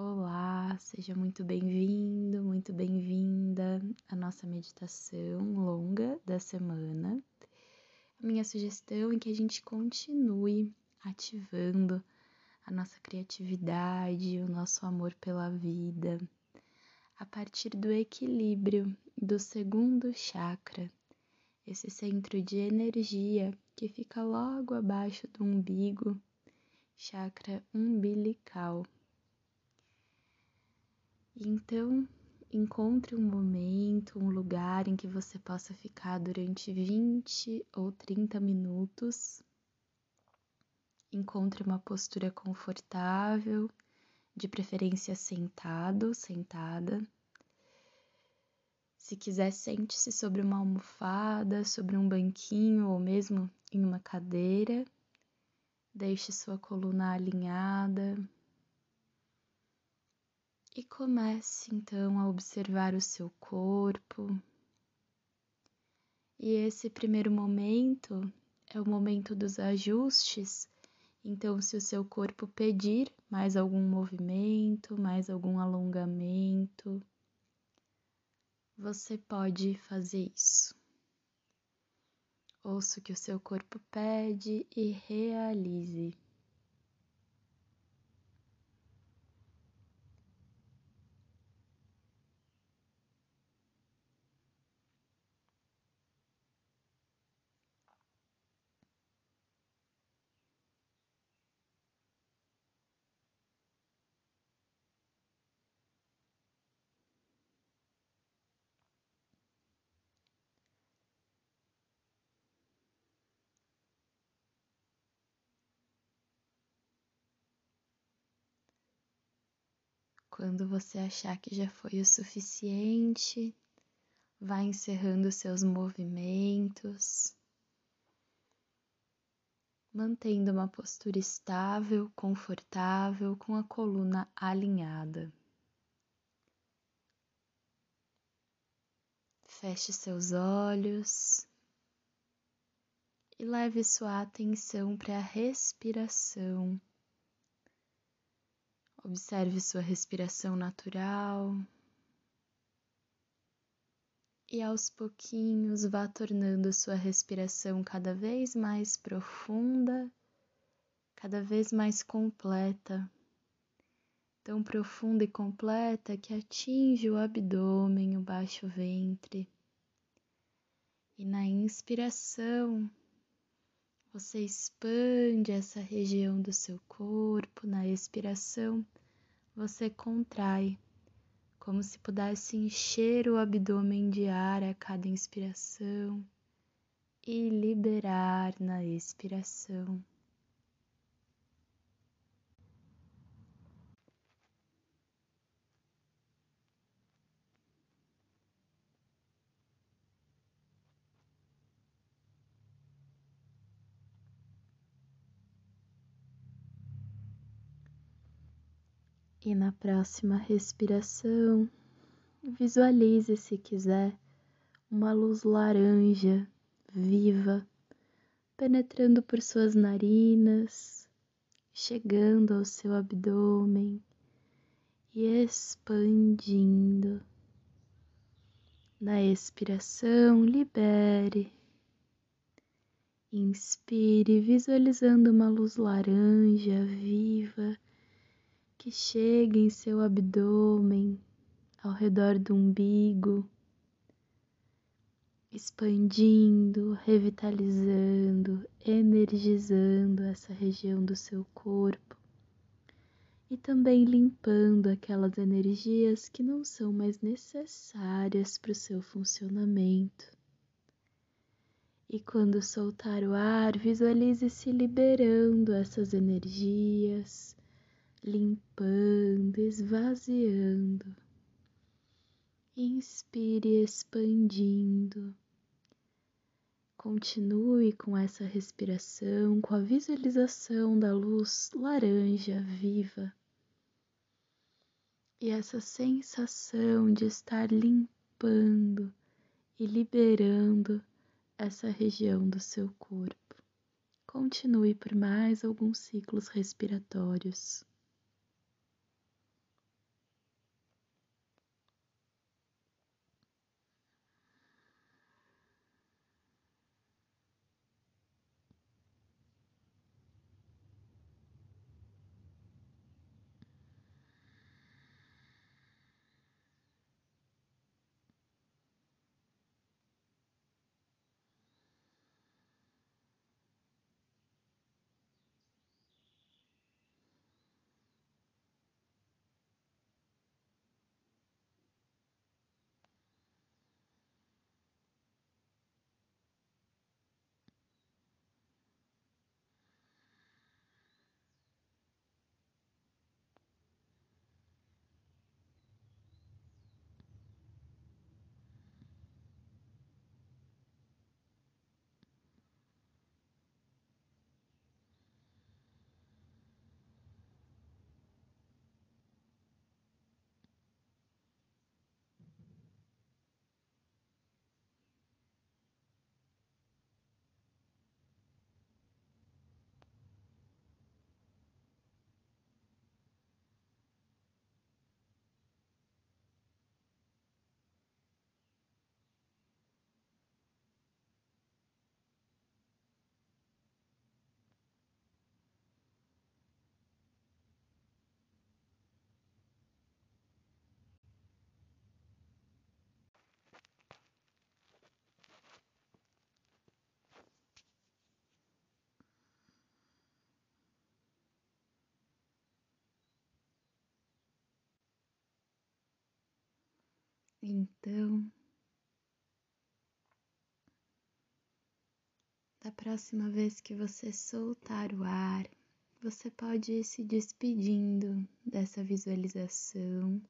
Olá, seja muito bem-vindo, muito bem-vinda à nossa meditação longa da semana. A minha sugestão é que a gente continue ativando a nossa criatividade, o nosso amor pela vida, a partir do equilíbrio do segundo chakra, esse centro de energia que fica logo abaixo do umbigo, chakra umbilical. Então, encontre um momento, um lugar em que você possa ficar durante 20 ou 30 minutos. Encontre uma postura confortável, de preferência sentado, sentada. Se quiser, sente-se sobre uma almofada, sobre um banquinho ou mesmo em uma cadeira. Deixe sua coluna alinhada, e comece então a observar o seu corpo. E esse primeiro momento é o momento dos ajustes. Então, se o seu corpo pedir mais algum movimento, mais algum alongamento, você pode fazer isso. Ouça o que o seu corpo pede e realize. Quando você achar que já foi o suficiente, vá encerrando seus movimentos, mantendo uma postura estável, confortável, com a coluna alinhada. Feche seus olhos e leve sua atenção para a respiração Observe sua respiração natural e aos pouquinhos vá tornando sua respiração cada vez mais profunda, cada vez mais completa. Tão profunda e completa que atinge o abdômen, o baixo ventre. E na inspiração, você expande essa região do seu corpo, na expiração, você contrai, como se pudesse encher o abdômen de ar a cada inspiração e liberar na expiração. E na próxima respiração, visualize, se quiser, uma luz laranja viva penetrando por suas narinas, chegando ao seu abdômen e expandindo. Na expiração, libere. Inspire, visualizando uma luz laranja viva que chegue em seu abdômen, ao redor do umbigo, expandindo, revitalizando, energizando essa região do seu corpo e também limpando aquelas energias que não são mais necessárias para o seu funcionamento. E quando soltar o ar, visualize-se liberando essas energias limpando, esvaziando. Inspire, expandindo. Continue com essa respiração, com a visualização da luz laranja viva e essa sensação de estar limpando e liberando essa região do seu corpo. Continue por mais alguns ciclos respiratórios. Então, da próxima vez que você soltar o ar, você pode ir se despedindo dessa visualização,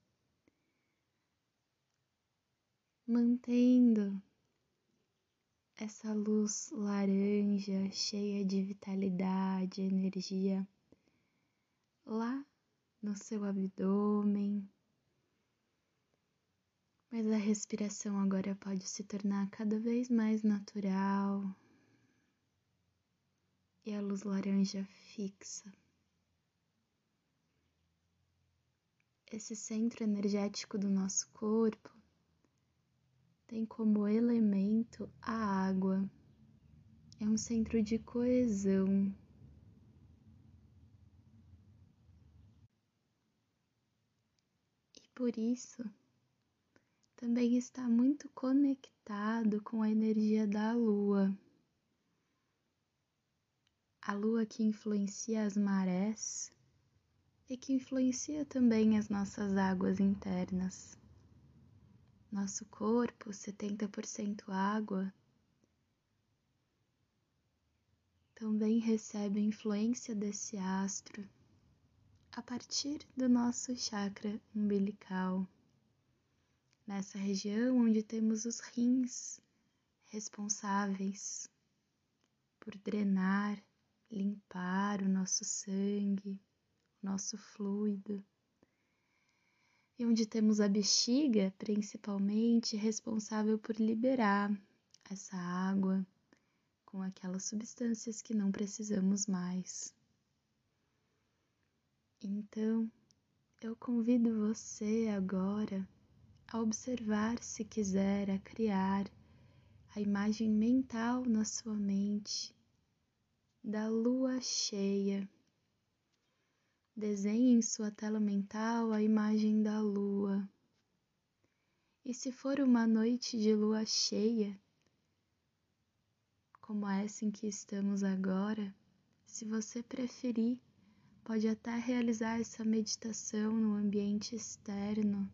mantendo essa luz laranja cheia de vitalidade, energia lá no seu abdômen. Mas a respiração agora pode se tornar cada vez mais natural e a luz laranja fixa. Esse centro energético do nosso corpo tem como elemento a água. É um centro de coesão. E por isso também está muito conectado com a energia da lua. A lua que influencia as marés e que influencia também as nossas águas internas. Nosso corpo, 70% água, também recebe influência desse astro a partir do nosso chakra umbilical, nessa região onde temos os rins responsáveis por drenar, limpar o nosso sangue, o nosso fluido e onde temos a bexiga, principalmente, responsável por liberar essa água com aquelas substâncias que não precisamos mais. Então, eu convido você agora a observar, se quiser, a criar a imagem mental na sua mente da lua cheia Desenhe em sua tela mental a imagem da lua. E se for uma noite de lua cheia, como essa em que estamos agora, se você preferir, pode até realizar essa meditação no ambiente externo,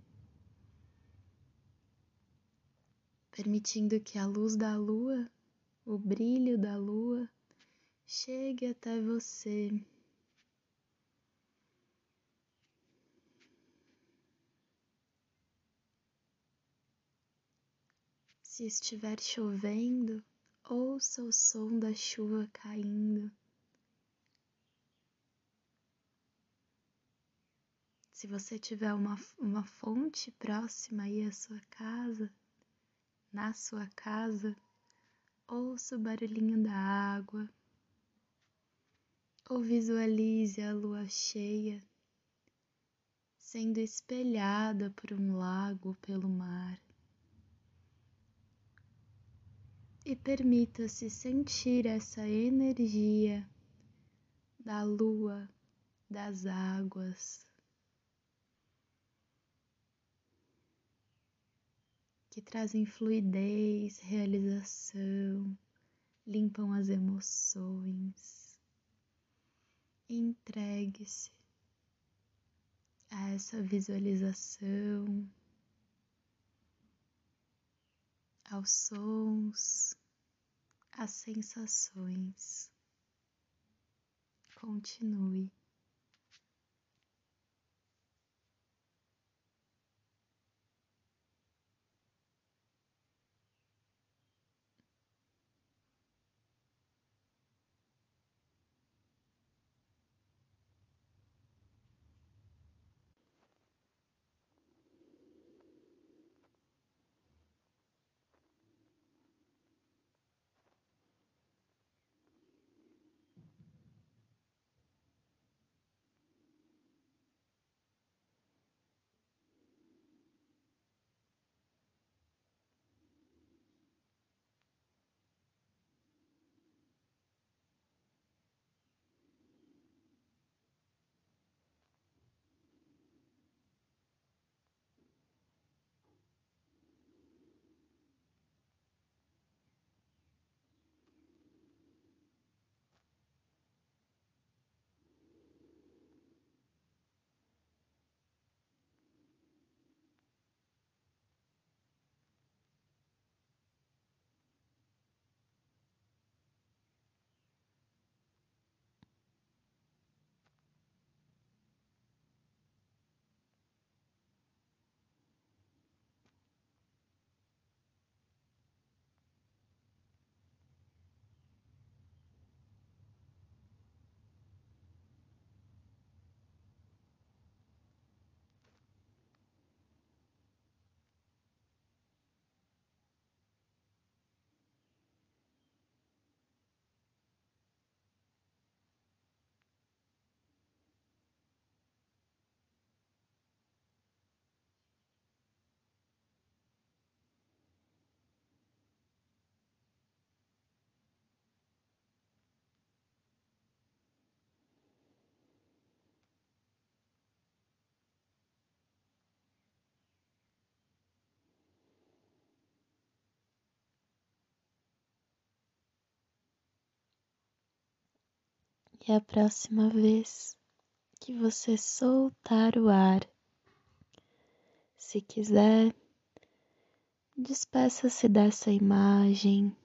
permitindo que a luz da lua, o brilho da lua, chegue até você Se estiver chovendo, ouça o som da chuva caindo. Se você tiver uma, uma fonte próxima aí à sua casa, na sua casa, ouça o barulhinho da água, ou visualize a lua cheia sendo espelhada por um lago pelo mar. E permita-se sentir essa energia da lua, das águas, que trazem fluidez, realização, limpam as emoções. Entregue-se a essa visualização aos sons, às sensações. Continue. E a próxima vez que você soltar o ar, se quiser, despeça-se dessa imagem.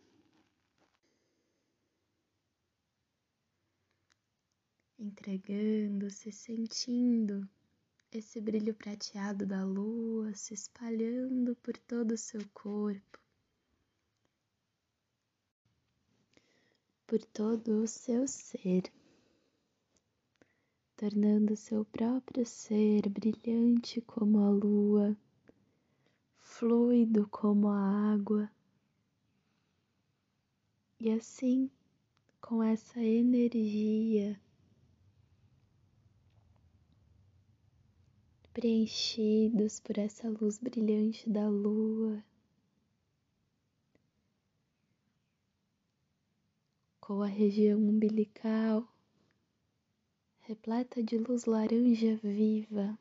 Entregando-se, sentindo esse brilho prateado da lua se espalhando por todo o seu corpo, por todo o seu ser, tornando seu próprio ser brilhante como a lua, fluido como a água. E assim, com essa energia preenchidos por essa luz brilhante da lua, com a região umbilical repleta de luz laranja viva,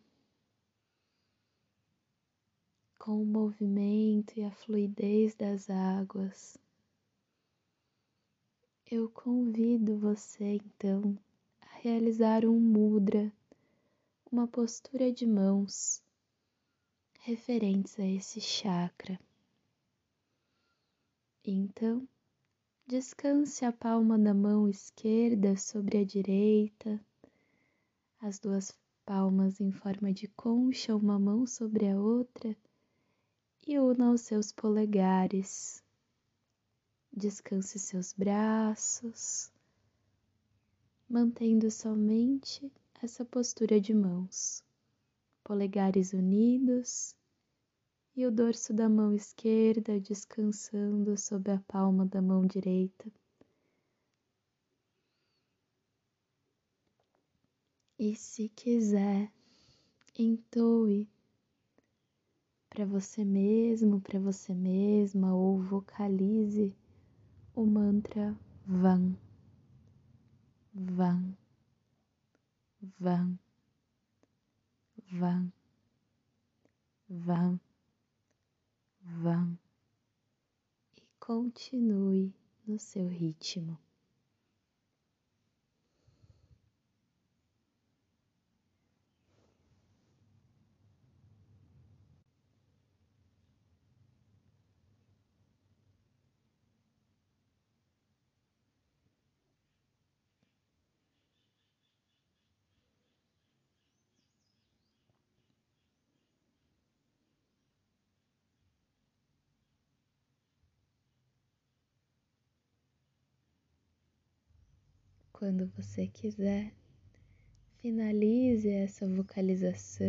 com o movimento e a fluidez das águas. Eu convido você então a realizar um mudra uma postura de mãos referentes a esse chakra. Então, descanse a palma da mão esquerda sobre a direita, as duas palmas em forma de concha, uma mão sobre a outra, e una os seus polegares. Descanse seus braços, mantendo somente essa postura de mãos, polegares unidos e o dorso da mão esquerda descansando sobre a palma da mão direita. E se quiser, entoe para você mesmo, para você mesma ou vocalize o mantra Van. Van vão, vão, vão, vão e continue no seu ritmo. Quando você quiser, finalize essa vocalização,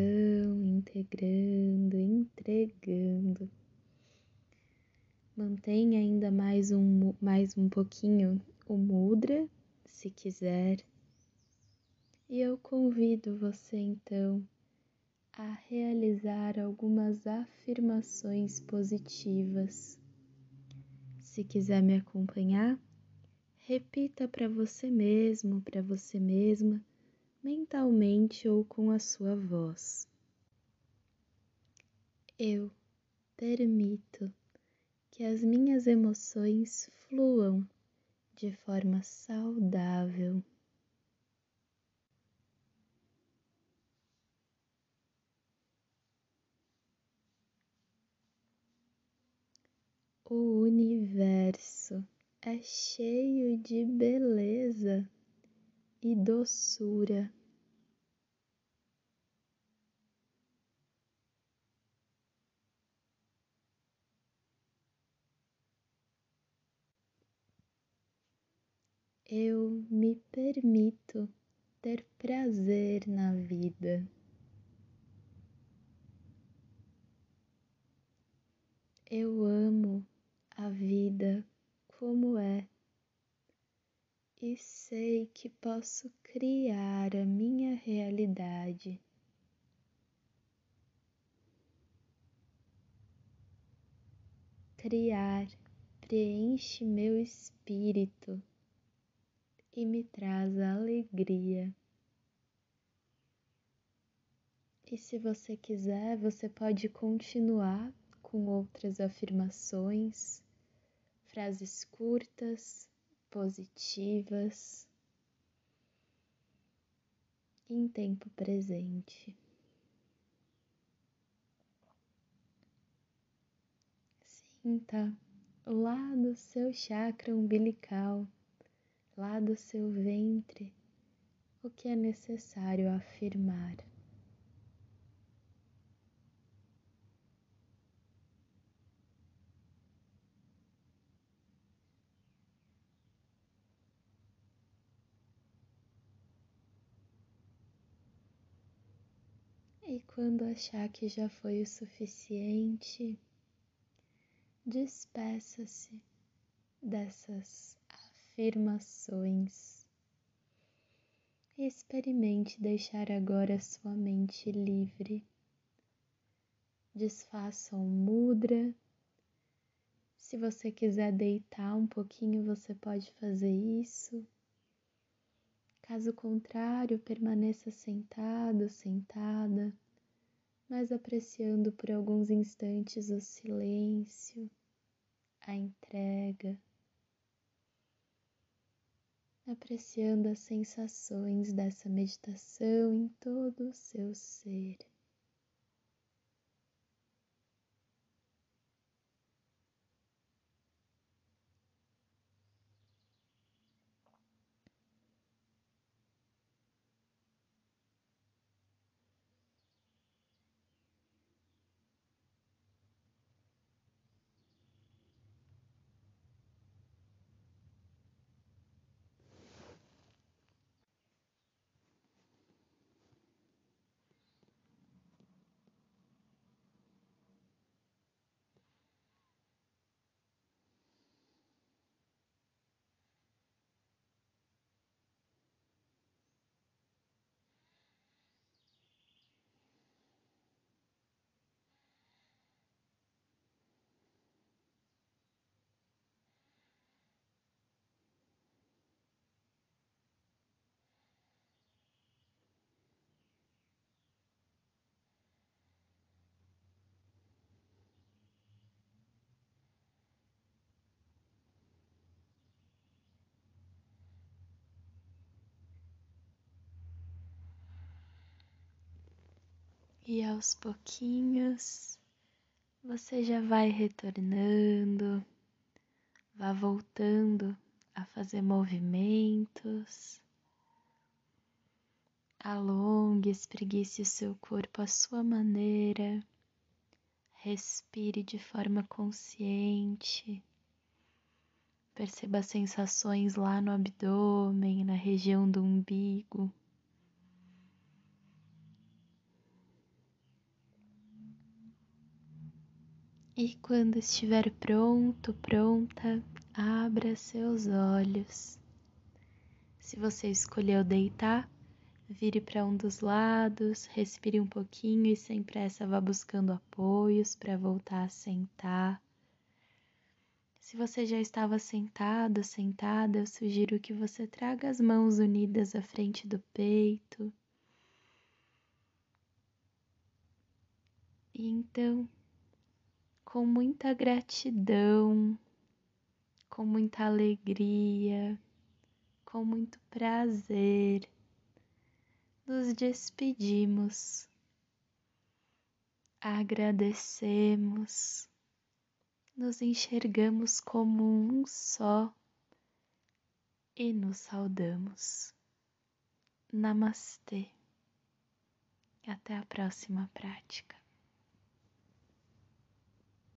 integrando, entregando. Mantenha ainda mais um, mais um pouquinho o mudra, se quiser. E eu convido você então a realizar algumas afirmações positivas. Se quiser me acompanhar, repita para você mesmo, para você mesma, mentalmente ou com a sua voz. Eu permito que as minhas emoções fluam de forma saudável. O universo é cheio de beleza e doçura. Eu me permito ter prazer na vida. Eu amo a vida como é e sei que posso criar a minha realidade. Criar preenche meu espírito e me traz alegria. E se você quiser, você pode continuar com outras afirmações frases curtas, positivas. em tempo presente. Sinta lá do seu chakra umbilical, lá do seu ventre, o que é necessário afirmar. E quando achar que já foi o suficiente, despeça-se dessas afirmações. Experimente deixar agora sua mente livre. Desfaça um mudra. Se você quiser deitar um pouquinho, você pode fazer isso. Caso contrário, permaneça sentado, sentada, mas apreciando por alguns instantes o silêncio, a entrega, apreciando as sensações dessa meditação em todo o seu ser. E aos pouquinhos você já vai retornando, vá voltando a fazer movimentos. Alongue, espreguice o seu corpo à sua maneira. Respire de forma consciente. Perceba sensações lá no abdômen, na região do umbigo. E quando estiver pronto, pronta, abra seus olhos. Se você escolheu deitar, vire para um dos lados, respire um pouquinho e sem pressa vá buscando apoios para voltar a sentar. Se você já estava sentado, sentada, eu sugiro que você traga as mãos unidas à frente do peito. E então com muita gratidão, com muita alegria, com muito prazer, nos despedimos, agradecemos, nos enxergamos como um só e nos saudamos. Namastê. Até a próxima prática.